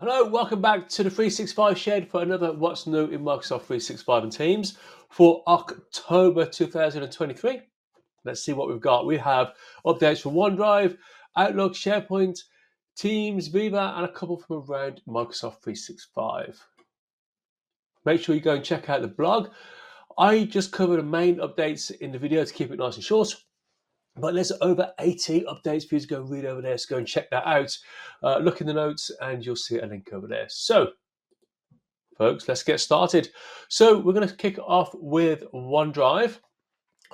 Hello, welcome back to the 365 Shed for another What's New in Microsoft 365 and Teams for October 2023. Let's see what we've got. We have updates from OneDrive, Outlook, SharePoint, Teams, Viva, and a couple from around Microsoft 365. Make sure you go and check out the blog. I just covered the main updates in the video to keep it nice and short. But there's over 80 updates for you to go read over there. So go and check that out. Uh, look in the notes and you'll see a link over there. So, folks, let's get started. So, we're going to kick off with OneDrive.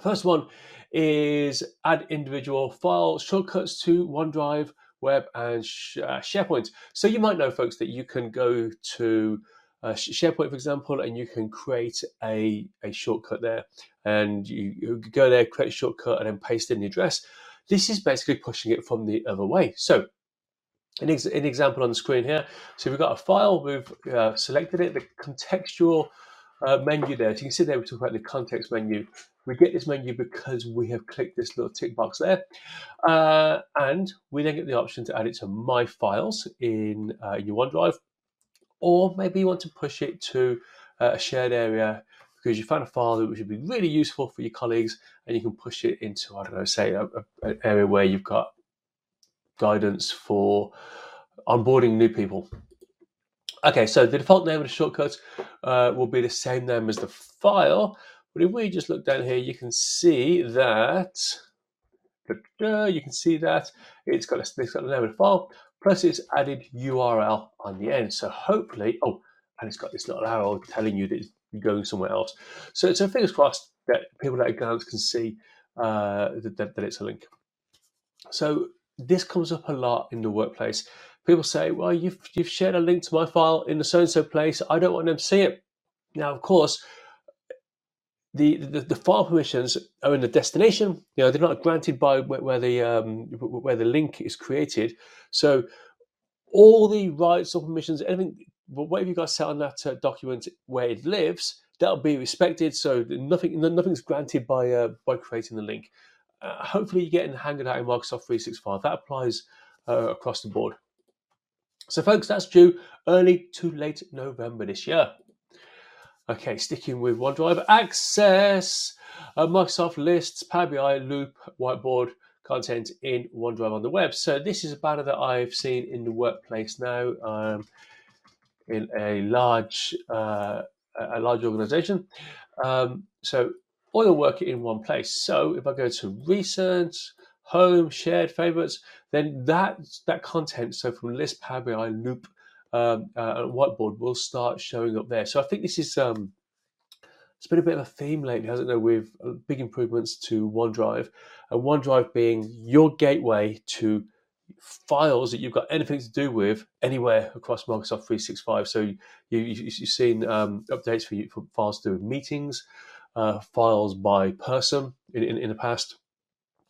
First one is add individual file shortcuts to OneDrive, Web, and uh, SharePoint. So, you might know, folks, that you can go to uh, SharePoint, for example, and you can create a, a shortcut there. And you, you go there, create a shortcut, and then paste in the address. This is basically pushing it from the other way. So, an, ex- an example on the screen here. So, we've got a file, we've uh, selected it, the contextual uh, menu there. So, you can see there we talk about the context menu. We get this menu because we have clicked this little tick box there. Uh, and we then get the option to add it to My Files in, uh, in your OneDrive or maybe you want to push it to uh, a shared area because you found a file that would be really useful for your colleagues and you can push it into, I don't know, say an area where you've got guidance for onboarding new people. Okay, so the default name of the shortcut uh, will be the same name as the file, but if we just look down here, you can see that you can see that it's got a, it's got the name of the file, plus it's added URL on the end. So hopefully, oh, and it's got this little arrow telling you that you're going somewhere else. So, so fingers crossed that people at a glance can see uh, that, that, that it's a link. So this comes up a lot in the workplace. People say, well, you've, you've shared a link to my file in the so-and-so place. I don't want them to see it. Now, of course, the, the, the file permissions are in the destination. You know, they're not granted by where, where the um, where the link is created. So all the rights or permissions, anything, whatever you got set on that uh, document where it lives, that'll be respected. So nothing nothing's granted by uh, by creating the link. Uh, hopefully, you're getting the hang of that in Microsoft 365. That applies uh, across the board. So, folks, that's due early to late November this year. Okay, sticking with OneDrive, Access, uh, Microsoft Lists, Power BI, Loop, Whiteboard content in OneDrive on the web. So this is a banner that I've seen in the workplace now um, in a large uh, a large organization. Um, so all the work in one place. So if I go to recent, home, shared favorites, then that that content, so from List, Power BI, Loop, um, uh, whiteboard will start showing up there. So I think this is um, it's been a bit of a theme lately, hasn't it, with uh, big improvements to OneDrive, and OneDrive being your gateway to files that you've got anything to do with anywhere across Microsoft 365. So you, you, have seen um, updates for, you, for files to do with meetings, uh, files by person in, in, in the past,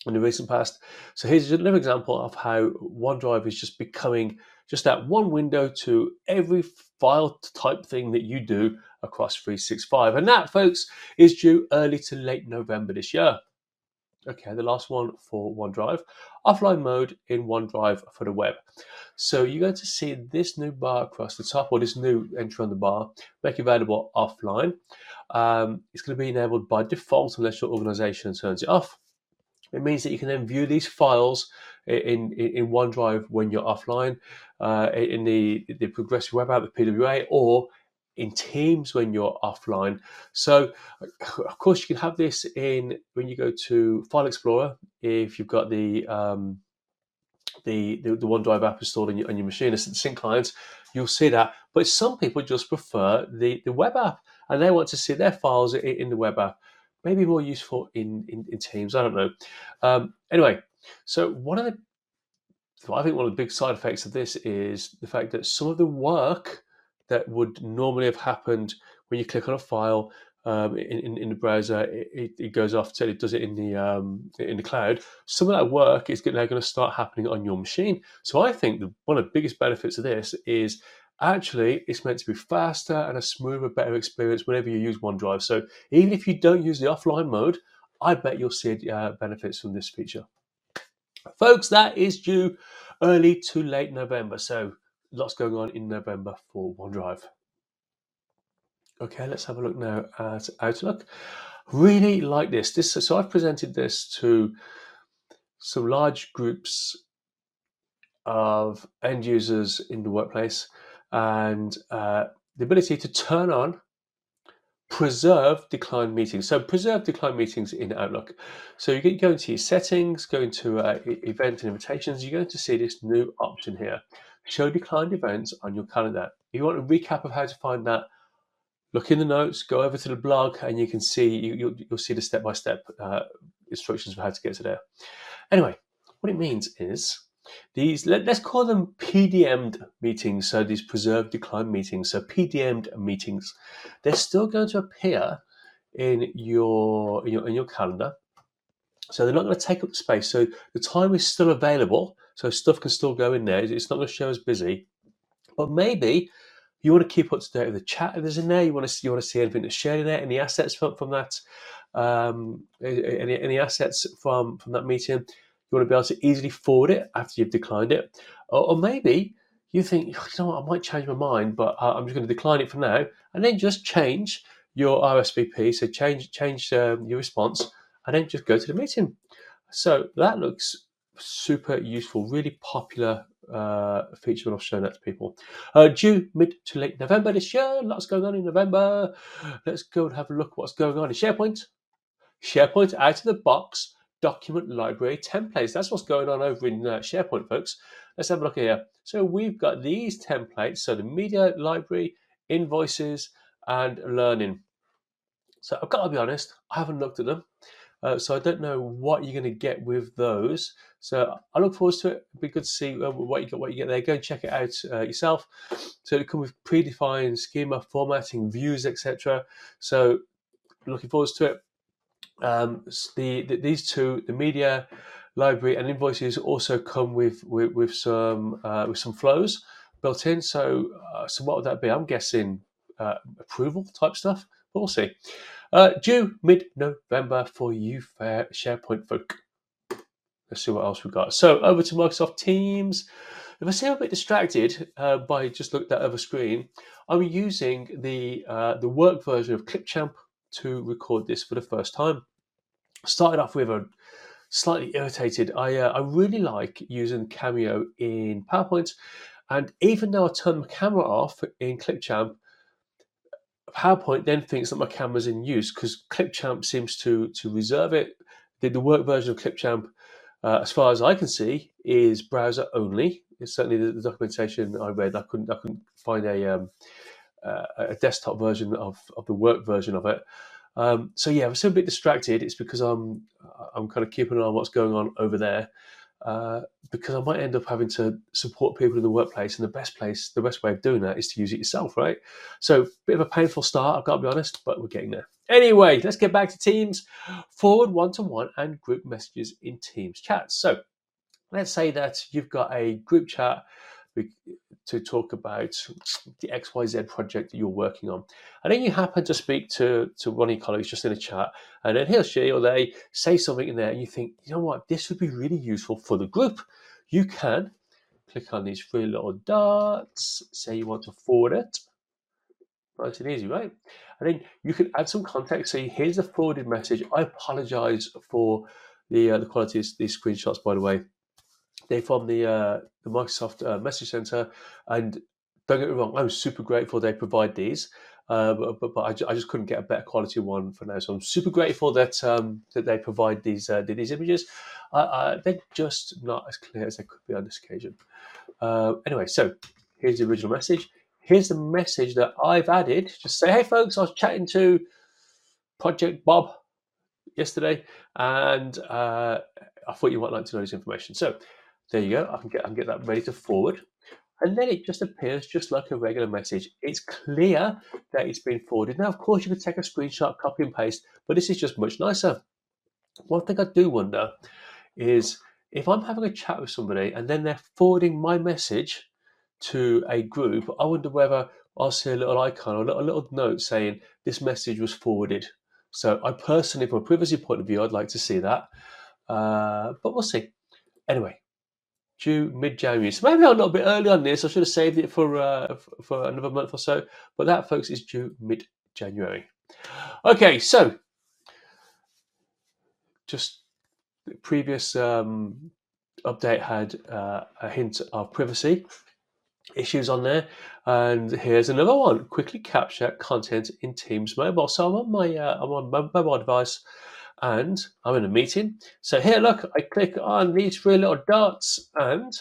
in the recent past. So here's another example of how OneDrive is just becoming just that one window to every file type thing that you do across 365. And that, folks, is due early to late November this year. Okay, the last one for OneDrive, offline mode in OneDrive for the web. So you're going to see this new bar across the top, or this new entry on the bar, make available offline. Um, it's going to be enabled by default unless your organization turns it off. It means that you can then view these files in, in, in OneDrive when you're offline, uh, in the, the Progressive Web App, the PWA, or in Teams when you're offline. So, of course, you can have this in when you go to File Explorer if you've got the um, the, the, the OneDrive app installed on your, on your machine as sync clients. You'll see that, but some people just prefer the, the web app and they want to see their files in, in the web app. Maybe more useful in, in, in Teams. I don't know. Um, anyway, so one of the I think one of the big side effects of this is the fact that some of the work that would normally have happened when you click on a file um, in, in, in, the browser, it, it, goes off to it does it in the um, in the cloud. Some of that work is now going to start happening on your machine. So I think the, one of the biggest benefits of this is actually it's meant to be faster and a smoother, better experience whenever you use OneDrive. So even if you don't use the offline mode, I bet you'll see uh, benefits from this feature. Folks, that is due early to late November. So lots going on in November for OneDrive. Okay, let's have a look now at Outlook. Really like this. This so I've presented this to some large groups of end users in the workplace, and uh, the ability to turn on preserve decline meetings. So preserve decline meetings in Outlook. So you go into your settings, go into uh, event and invitations, you're going to see this new option here. Show declined events on your calendar. If you want a recap of how to find that, look in the notes, go over to the blog, and you can see you, will you'll see the step-by-step uh, instructions for how to get to there. Anyway, what it means is these let, us call them PDM'd meetings. So these preserved decline meetings. So PDM'd meetings, they're still going to appear in your in your in your calendar. So they're not going to take up the space. So the time is still available. So stuff can still go in there. It's not going to show as busy. But maybe you want to keep up to date with the chat that's in there. You want to see, you want to see anything that's shared in there, any assets from, from that, um, any, any assets from from that meeting. You want to be able to easily forward it after you've declined it. Or, or maybe you think, you know what, I might change my mind, but uh, I'm just going to decline it for now. And then just change your RSVP. So change change um, your response and then just go to the meeting. So that looks super useful, really popular uh, feature when I've shown that to people. Uh, due mid to late November this year, lots going on in November. Let's go and have a look what's going on in SharePoint. SharePoint out of the box document library templates. That's what's going on over in uh, SharePoint, folks. Let's have a look here. So we've got these templates. So the media library, invoices, and learning. So I've got to be honest, I haven't looked at them. Uh, so I don't know what you're going to get with those. So I look forward to it. It'd be good to see uh, what you get. What you get there. Go and check it out uh, yourself. So it comes with predefined schema, formatting, views, etc. So looking forward to it. Um, the, the, these two, the media library and invoices, also come with with, with some uh, with some flows built in. So, uh, so what would that be? I'm guessing uh, approval type stuff, but we'll see. Uh, due mid November for you, fair SharePoint folk. Let's see what else we've got. So over to Microsoft Teams. If I seem a bit distracted uh, by just look at that other screen, I'm using the uh, the work version of Clipchamp to record this for the first time. Started off with a slightly irritated. I uh, I really like using Cameo in PowerPoint, and even though I turned my camera off in Clipchamp, PowerPoint then thinks that my camera's in use because Clipchamp seems to to reserve it. The, the work version of Clipchamp, uh, as far as I can see, is browser only. It's certainly the, the documentation I read. I couldn't I couldn't find a um, uh, a desktop version of, of the work version of it. Um, so yeah, I was so a bit distracted. It's because I'm I'm kind of keeping an eye on what's going on over there. Uh, because I might end up having to support people in the workplace, and the best place, the best way of doing that is to use it yourself, right? So, bit of a painful start, I've got to be honest, but we're getting there. Anyway, let's get back to Teams, forward one to one, and group messages in Teams chats. So, let's say that you've got a group chat to talk about the XYZ project that you're working on. And then you happen to speak to, to one of your colleagues just in a chat, and then he'll she or they say something in there, and you think, you know what, this would be really useful for the group. You can click on these three little dots, say you want to forward it. Nice and easy, right? And then you can add some context. So here's the forwarded message. I apologize for the uh, the quality of these screenshots, by the way. They're from the uh, the Microsoft uh, Message Center, and don't get me wrong, I'm super grateful they provide these. Uh, but, but, but I, I, just couldn't get a better quality one for now. So I'm super grateful that um, that they provide these uh, these images. they're just not as clear as they could be on this occasion. Uh, anyway, so here's the original message. Here's the message that I've added. Just say, hey folks, I was chatting to Project Bob yesterday, and uh, I thought you might like to know this information. So there you go. I can get I can get that ready to forward. And then it just appears just like a regular message. It's clear that it's been forwarded. Now, of course, you could take a screenshot, copy and paste, but this is just much nicer. One thing I do wonder is if I'm having a chat with somebody and then they're forwarding my message to a group, I wonder whether I'll see a little icon or a little, a little note saying this message was forwarded. So I personally, from a privacy point of view, I'd like to see that. Uh, but we'll see. Anyway, due mid January. So maybe I'm a little bit early on this. I should have saved it for uh, for another month or so. But that, folks, is due mid January. Okay, so just the previous um, update had uh, a hint of privacy issues on there. And here's another one: quickly capture content in Teams Mobile. So I'm on my uh, I'm on my mobile device, and I'm in a meeting. So here, look, I click on these three little dots, and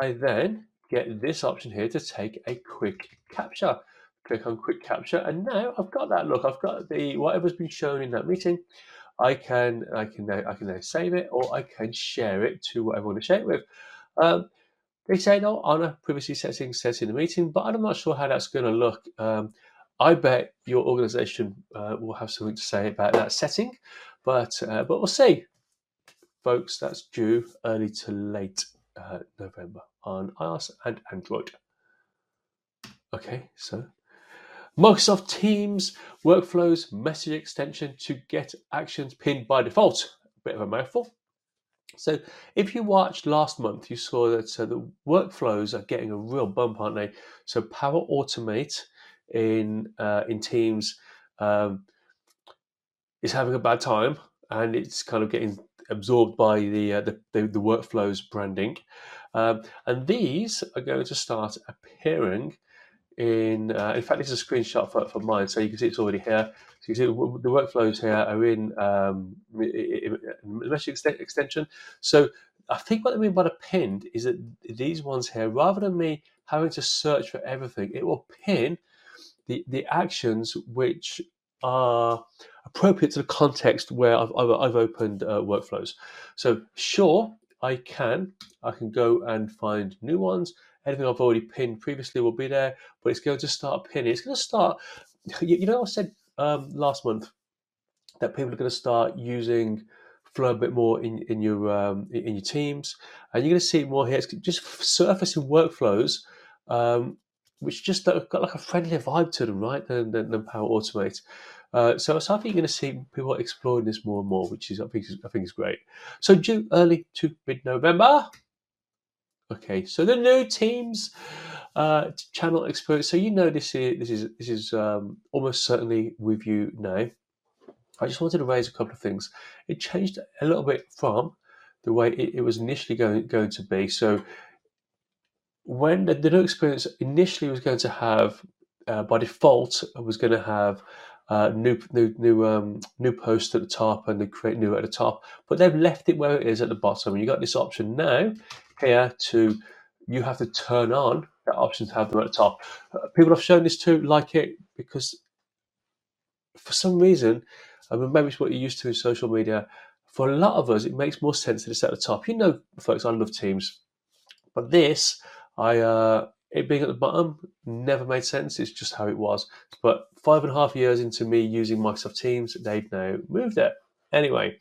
I then get this option here to take a quick capture. Click on quick capture, and now I've got that. Look, I've got the whatever's been shown in that meeting. I can I can now I can now save it or I can share it to whatever I want to share it with. Um, they say no honor privacy settings set in the meeting, but I'm not sure how that's going to look. Um, I bet your organization uh, will have something to say about that setting, but uh, but we'll see, folks. That's due early to late uh, November on iOS and Android. Okay, so Microsoft Teams workflows message extension to get actions pinned by default. A bit of a mouthful. So, if you watched last month, you saw that uh, the workflows are getting a real bump, aren't they? So, Power Automate in uh, in Teams um, is having a bad time, and it's kind of getting absorbed by the uh, the, the, the, workflows branding, um, and these are going to start appearing in. Uh, in fact, this is a screenshot for, for mine, so you can see it's already here. So you see the workflows here are in um, message extension. So I think what I mean by the pinned is that these ones here, rather than me having to search for everything, it will pin the, the actions which are appropriate to the context where I've, I've, I've opened uh, workflows. So sure, I can. I can go and find new ones. Anything I've already pinned previously will be there, but it's going to start pinning. It's going to start. You, you know, I said um, last month that people are going to start using Flow a bit more in in your um, in your teams, and you're going to see more here. It's just surfacing workflows, um, which just got like a friendlier vibe to them, right? Than, than, than Power Automate. Uh, so, so I think you're going to see people exploring this more and more, which is I think is, I think is great. So due early to mid November. Okay, so the new teams uh, channel experience. So you know this is this is this is um, almost certainly with you now. I just wanted to raise a couple of things. It changed a little bit from the way it, it was initially going going to be. So when the, the new experience initially was going to have uh, by default it was going to have uh, new new new um, new post at the top and the create new at the top, but they've left it where it is at the bottom. You got this option now here to you have to turn on that option to have them at the top. Uh, people have shown this too, like it because for some reason, I mean, maybe it's what you're used to in social media. For a lot of us, it makes more sense to set at the top. You know, folks, I love Teams, but this, I uh, it being at the bottom never made sense. It's just how it was. But five and a half years into me using Microsoft Teams, they've now moved it. Anyway,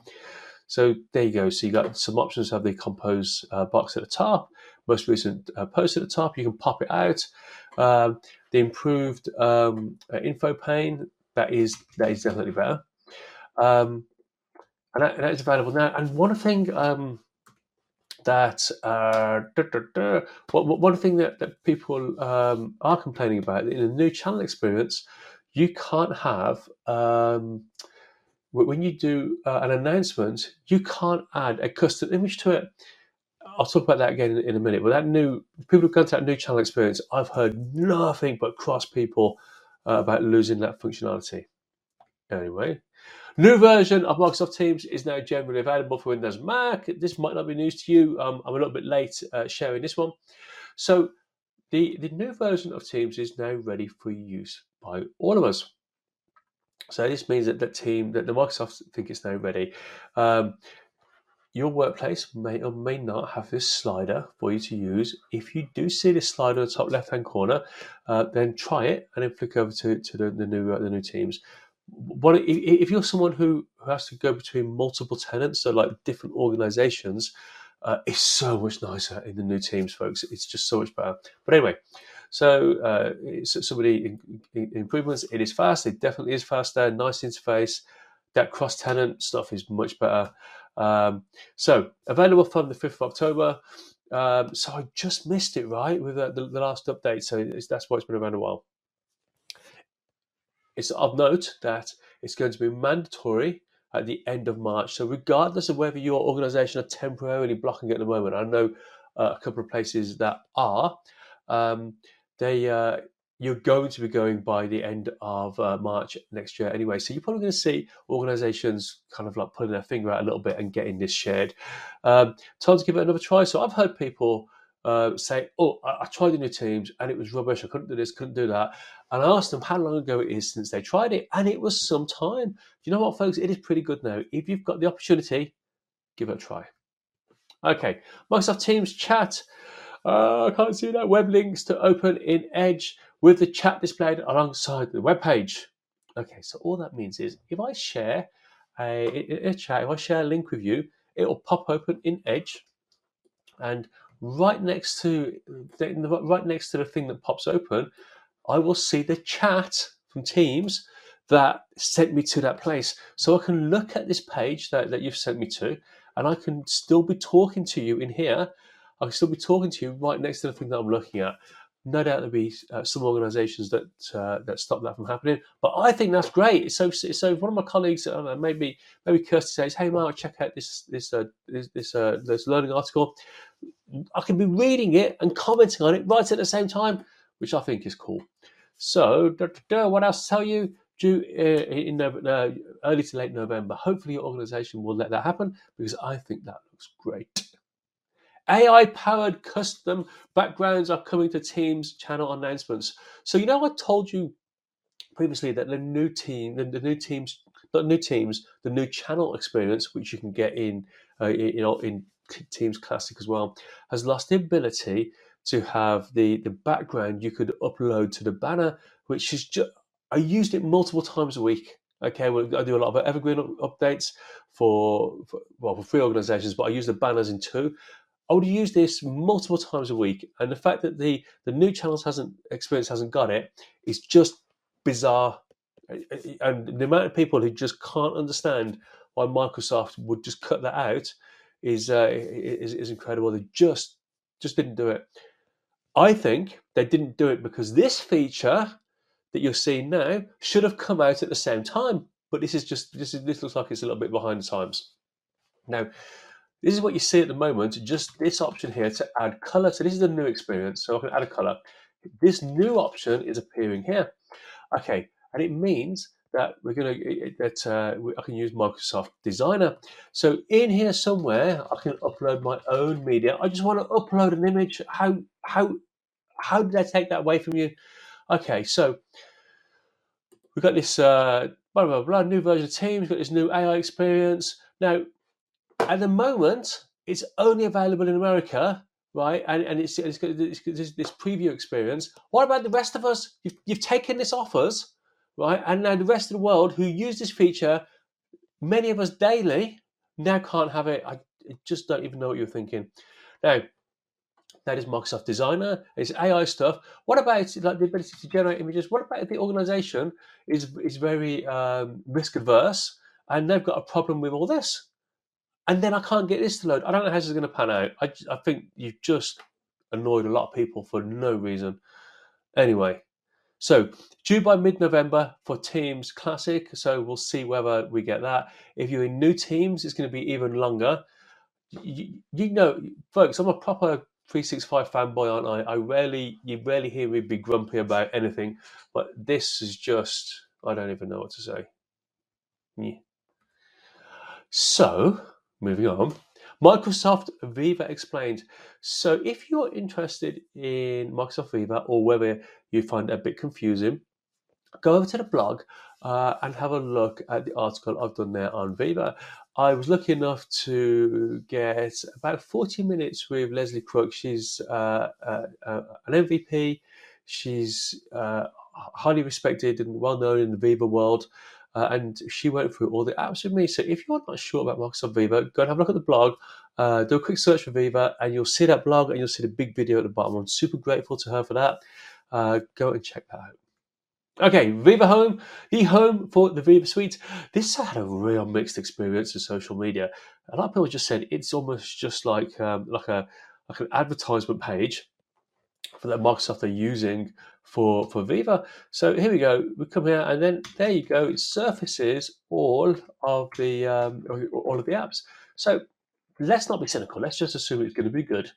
so there you go. So you got some options. Have the compose uh, box at the top, most recent uh, post at the top. You can pop it out. Um, the improved um, uh, info pane that is that is definitely better, um, and, that, that is available now. And one thing um, that uh, duh, duh, duh, one thing that, that people um, are complaining about in the new channel experience, you can't have um, when you do uh, an announcement, you can't add a custom image to it. I'll talk about that again in, in a minute. But that new people who've gone to that new channel experience, I've heard nothing but cross people uh, about losing that functionality. Anyway, new version of Microsoft Teams is now generally available for Windows Mac. This might not be news to you. Um, I'm a little bit late uh, sharing this one. So the the new version of Teams is now ready for use by all of us. So this means that the team, that the Microsoft think it's now ready. Um, your workplace may or may not have this slider for you to use. If you do see this slider in the top left-hand corner, uh, then try it and then flick over to, to the, the new uh, the new teams. What if you're someone who, who has to go between multiple tenants, so like different organizations, uh, it's so much nicer in the new teams, folks. It's just so much better. But anyway, so uh, some of the improvements, it is fast. It definitely is faster. Nice interface. That cross-tenant stuff is much better. Um, so available from the 5th of October. Um, so I just missed it, right, with the, the, the last update. So that's why it's been around a while. It's of note that it's going to be mandatory at the end of March. So regardless of whether your organisation are temporarily blocking it at the moment, I know uh, a couple of places that are. Um, they uh, you're going to be going by the end of uh, March next year anyway. So you're probably going to see organizations kind of like putting their finger out a little bit and getting this shared. Um, time to give it another try. So I've heard people uh, say, Oh, I-, I tried the new teams and it was rubbish. I couldn't do this, couldn't do that. And I asked them how long ago it is since they tried it. And it was some time. You know what, folks? It is pretty good now. If you've got the opportunity, give it a try. Okay, Microsoft Teams chat. Uh, I can't see that. Web links to open in Edge with the chat displayed alongside the web page. Okay, so all that means is if I share a, a chat, if I share a link with you, it will pop open in Edge, and right next to right next to the thing that pops open, I will see the chat from Teams that sent me to that place. So I can look at this page that, that you've sent me to, and I can still be talking to you in here. I can still be talking to you right next to the thing that I'm looking at no doubt there'll be uh, some organisations that uh, that stop that from happening. But I think that's great. So, so one of my colleagues, maybe maybe Kirsty says, "Hey, Mark, check out this this uh, this this, uh, this learning article." I can be reading it and commenting on it right at the same time, which I think is cool. So, what else to tell you? Due uh, in early to late November. Hopefully, your organisation will let that happen because I think that looks great. AI powered custom backgrounds are coming to Teams channel announcements. So, you know, I told you previously that the new team, the, the new teams, not new teams, the new channel experience, which you can get in, uh, you know, in Teams Classic as well, has lost the ability to have the the background you could upload to the banner, which is just I used it multiple times a week. Okay, well, I do a lot of evergreen updates for, for well for free organizations, but I use the banners in two. I would use this multiple times a week, and the fact that the the new channels hasn't experience hasn't got it is just bizarre. And the amount of people who just can't understand why Microsoft would just cut that out is uh, is, is incredible. They just just didn't do it. I think they didn't do it because this feature that you're seeing now should have come out at the same time. But this is just this is this looks like it's a little bit behind the times. Now, this is what you see at the moment, just this option here to add color. So this is the new experience. So I can add a color. This new option is appearing here. Okay, and it means that we're going to that uh, I can use Microsoft Designer. So in here somewhere, I can upload my own media. I just want to upload an image. How how how did I take that away from you? Okay, so we've got this uh, blah blah blah new version of Teams. We've got this new AI experience. Now at the moment, it's only available in America, right? And, and it's, it's, it's, it's this preview experience. What about the rest of us? You've, you've taken this off us, right? And now the rest of the world who use this feature, many of us daily, now can't have it. I just don't even know what you're thinking. Now, that is Microsoft Designer. It's AI stuff. What about like the ability to generate images? What about if the organization is is very um, risk averse and they've got a problem with all this? and then I can't get this to load. I don't know how this is going to pan out. I, I think you've just annoyed a lot of people for no reason. Anyway, so due by mid-November for Teams Classic. So we'll see whether we get that. If you're in new teams, it's going to be even longer. You, you know, folks, I'm a proper 365 fanboy, aren't I? I rarely, you rarely hear me be grumpy about anything, but this is just, I don't even know what to say. Yeah. So moving on. Microsoft Viva explained. So, if you're interested in Microsoft Viva or whether you find it a bit confusing, go over to the blog uh, and have a look at the article I've done there on Viva. I was lucky enough to get about 40 minutes with Leslie Crook. She's uh, uh, uh an MVP. She's uh, highly respected and well known in the Viva world. Uh, and she went through all the apps with me. So if you're not sure about Microsoft Viva, go and have a look at the blog, uh, do a quick search for Viva, and you'll see that blog and you'll see the big video at the bottom. I'm super grateful to her for that. Uh, go and check that out. Okay, Viva Home, the home for the Viva Suite. This had a real mixed experience in social media. A lot of people just said it's almost just like um, like a like an advertisement page for that Microsoft are using for for Viva. So here we go. We come here, and then there you go. It surfaces all of the um, all of the apps. So let's not be cynical. Let's just assume it's going to be good,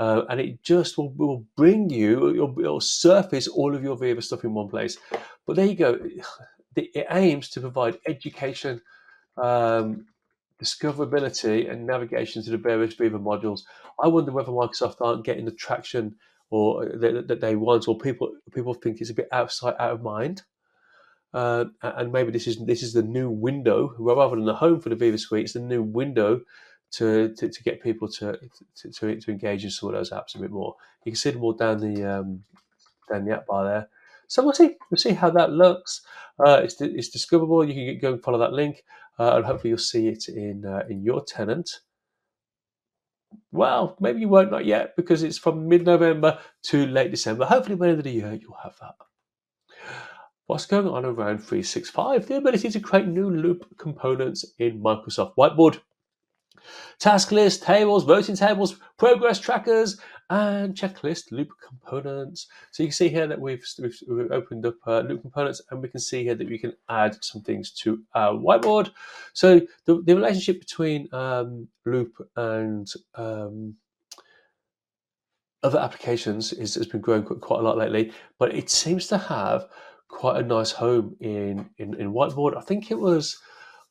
uh, and it just will, will bring you. It'll, it'll, surface all of your Viva stuff in one place. But there you go. It aims to provide education. Um, discoverability and navigation to the various Viva modules. I wonder whether Microsoft aren't getting the traction or that, they want, or people people think it's a bit outside out of mind. Uh, and maybe this is this is the new window rather than the home for the Viva Suite. It's the new window to, to, to get people to, to, to to engage in some of those apps a bit more. You can see them all down the um, down the app bar there. So we'll see we'll see how that looks. Uh, it's it's discoverable. You can go and follow that link, uh, and hopefully you'll see it in uh, in your tenant. Well, maybe you won't, not yet, because it's from mid November to late December. Hopefully, by the end of the year, you'll have that. What's going on around 365? The ability to create new loop components in Microsoft Whiteboard. Task list, tables, voting tables, progress trackers, and checklist loop components. So you can see here that we've, we've, we've opened up uh, loop components and we can see here that we can add some things to our whiteboard. So the, the relationship between um, loop and um, other applications is, has been growing quite, quite a lot lately, but it seems to have quite a nice home in, in, in whiteboard. I think it was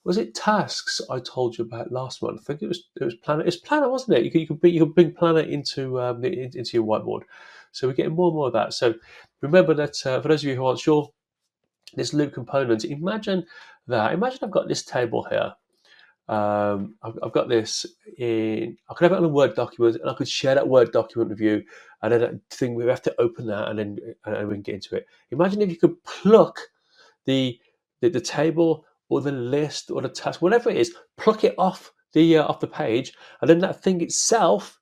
was it tasks I told you about last month? I think it was it was Planner. It's Planner, wasn't it? You could you could, bring, you could bring Planner into um, into your whiteboard. So we're getting more and more of that. So remember that uh, for those of you who aren't sure, this loop component. Imagine that. Imagine I've got this table here. Um, I've, I've, got this in. I could have it on a Word document, and I could share that Word document with you. And then I think we have to open that, and then and we can get into it. Imagine if you could pluck the the, the table or the list or the task, whatever it is, pluck it off the uh, off the page, and then that thing itself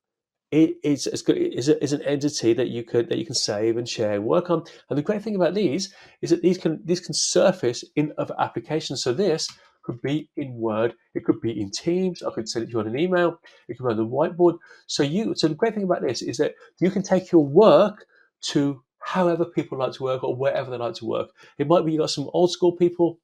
is is, is, is an entity that you could that you can save and share and work on. And the great thing about these is that these can these can surface in other applications. So this could be in Word, it could be in Teams. I could send it to you on an email. It could be on the whiteboard. So you so the great thing about this is that you can take your work to however people like to work or wherever they like to work. It might be you got some old school people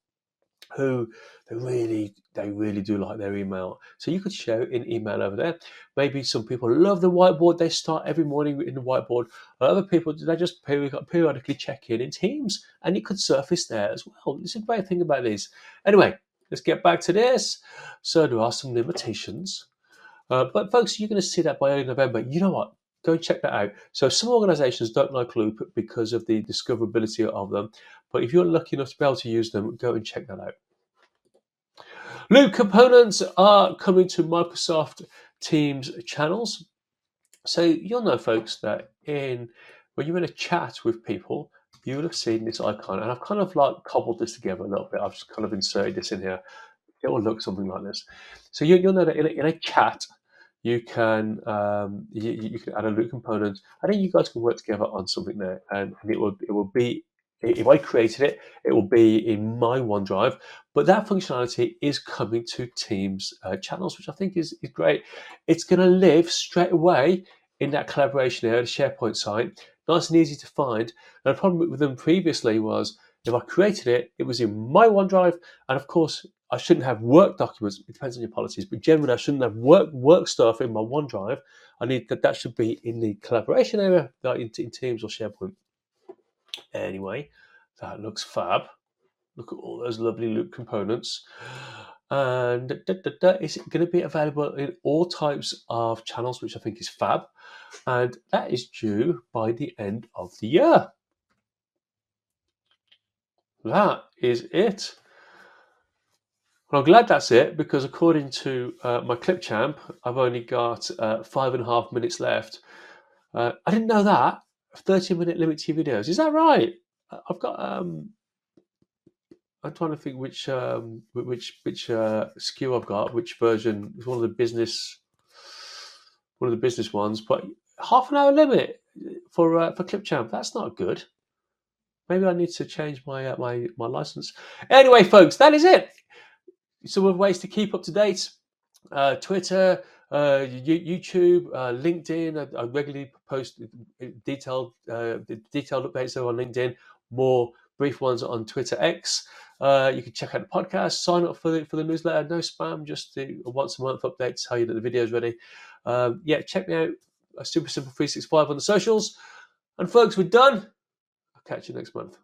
who they really they really do like their email. So you could share in email over there. Maybe some people love the whiteboard. They start every morning in the whiteboard. Other people they just periodically check in in Teams, and it could surface there as well. It's a great thing about this. Anyway, let's get back to this. So there are some limitations. Uh, but folks, you're going to see that by early November. You know what? Go check that out. So some organizations don't like Loop because of the discoverability of them. But if you're lucky enough to be able to use them, go and check that out. Loop components are coming to Microsoft Teams channels. So you'll know, folks, that in when you're in a chat with people, you will have seen this icon, and I've kind of like cobbled this together a little bit. I've just kind of inserted this in here. It will look something like this. So you, will know that in a, in a chat, you can um, you, you, can add a loop component. I think you guys can work together on something there, and, and it will it will be if I created it, it will be in my OneDrive. But that functionality is coming to Teams uh, channels, which I think is, is great. It's going to live straight away in that collaboration area, the SharePoint site, nice and easy to find. And the problem with them previously was if I created it, it was in my OneDrive, and of course, I shouldn't have work documents. It depends on your policies, but generally, I shouldn't have work work stuff in my OneDrive. I need that that should be in the collaboration area, like in, in Teams or SharePoint. Anyway, that looks fab. Look at all those lovely loop components. And da, da, da, it's going to be available in all types of channels, which I think is fab. And that is due by the end of the year. That is it. Well, I'm glad that's it because according to uh, my Clipchamp, I've only got uh, five and a half minutes left. Uh, I didn't know that. 30 minute limit to videos. Is that right? I've got. Um, I'm trying to think which um, which which uh, SKU I've got, which version. It's one of the business, one of the business ones. But half an hour limit for uh, for Clipchamp. That's not good. Maybe I need to change my uh, my my license. Anyway, folks, that is it. Some of ways to keep up to date: uh, Twitter, uh, YouTube, uh, LinkedIn. I, I, regularly post detailed uh, detailed updates on LinkedIn. More brief ones on Twitter X. Uh, you can check out the podcast, sign up for the for the newsletter. No spam, just the once a month update to tell you that the video is ready. Um, yeah, check me out. A SuperSimple365 on the socials. And folks, we're done. I'll catch you next month.